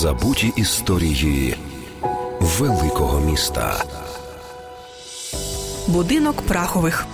Забуті історії великого міста. Будинок Прахових.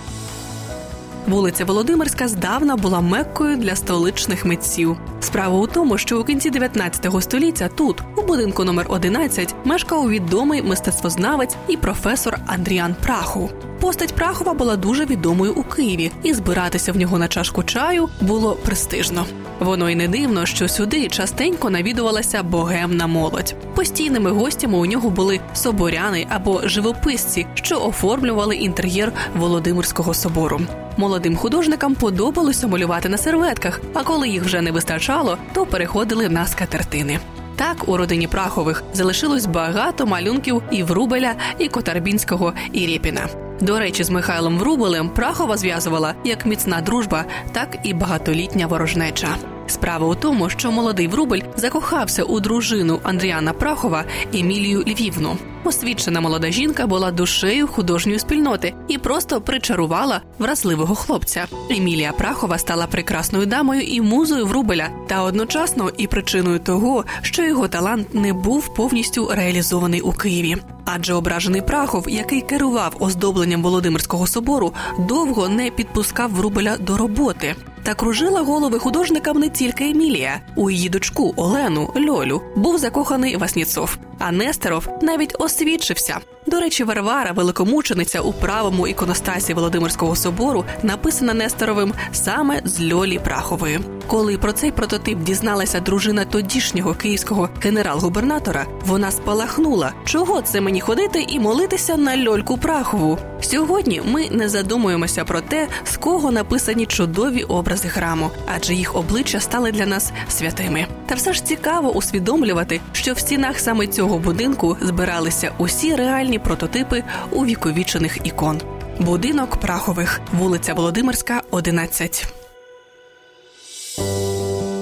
Вулиця Володимирська здавна була меккою для столичних митців. Справа у тому, що у кінці 19 століття тут, у будинку номер 11 мешкав відомий мистецтвознавець і професор Андріан Прахов. Постать Прахова була дуже відомою у Києві, і збиратися в нього на чашку чаю було престижно. Воно й не дивно, що сюди частенько навідувалася богемна молодь. Постійними гостями у нього були соборяни або живописці, що оформлювали інтер'єр Володимирського собору. Молодим художникам подобалося малювати на серветках, а коли їх вже не вистачало, то переходили на скатертини. Так у родині Прахових залишилось багато малюнків і Врубеля, і Котарбінського, і Рєпіна. До речі, з Михайлом Врубелем Прахова зв'язувала як міцна дружба, так і багатолітня ворожнеча. Справа у тому, що молодий Врубель закохався у дружину Андріана Прахова Емілію Львівну. Освічена молода жінка була душею художньої спільноти і просто причарувала вразливого хлопця. Емілія Прахова стала прекрасною дамою і музою Врубеля, та одночасно і причиною того, що його талант не був повністю реалізований у Києві. Адже ображений Прахов, який керував оздобленням Володимирського собору, довго не підпускав Врубеля до роботи. Та кружила голови художникам не тільки Емілія. У її дочку Олену Льолю був закоханий Васніцов. А Нестеров навіть освідчився. До речі, Варвара, великомучениця у правому іконостасі Володимирського собору, написана Нестеровим саме з Льолі Прахової. Коли про цей прототип дізналася дружина тодішнього київського генерал-губернатора, вона спалахнула. Чого це мені ходити і молитися на льольку Прахову? Сьогодні ми не задумуємося про те, з кого написані чудові образи храму, адже їх обличчя стали для нас святими. Та все ж цікаво усвідомлювати, що в стінах саме цього будинку збиралися усі реальні прототипи увіковічених ікон. Будинок Прахових, вулиця Володимирська, 11.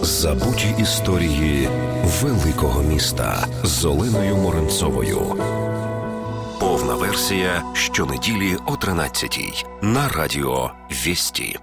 Забуті історії великого міста з Оленою Моренцовою. Версія щонеділі о 13-й на радіо Вісті.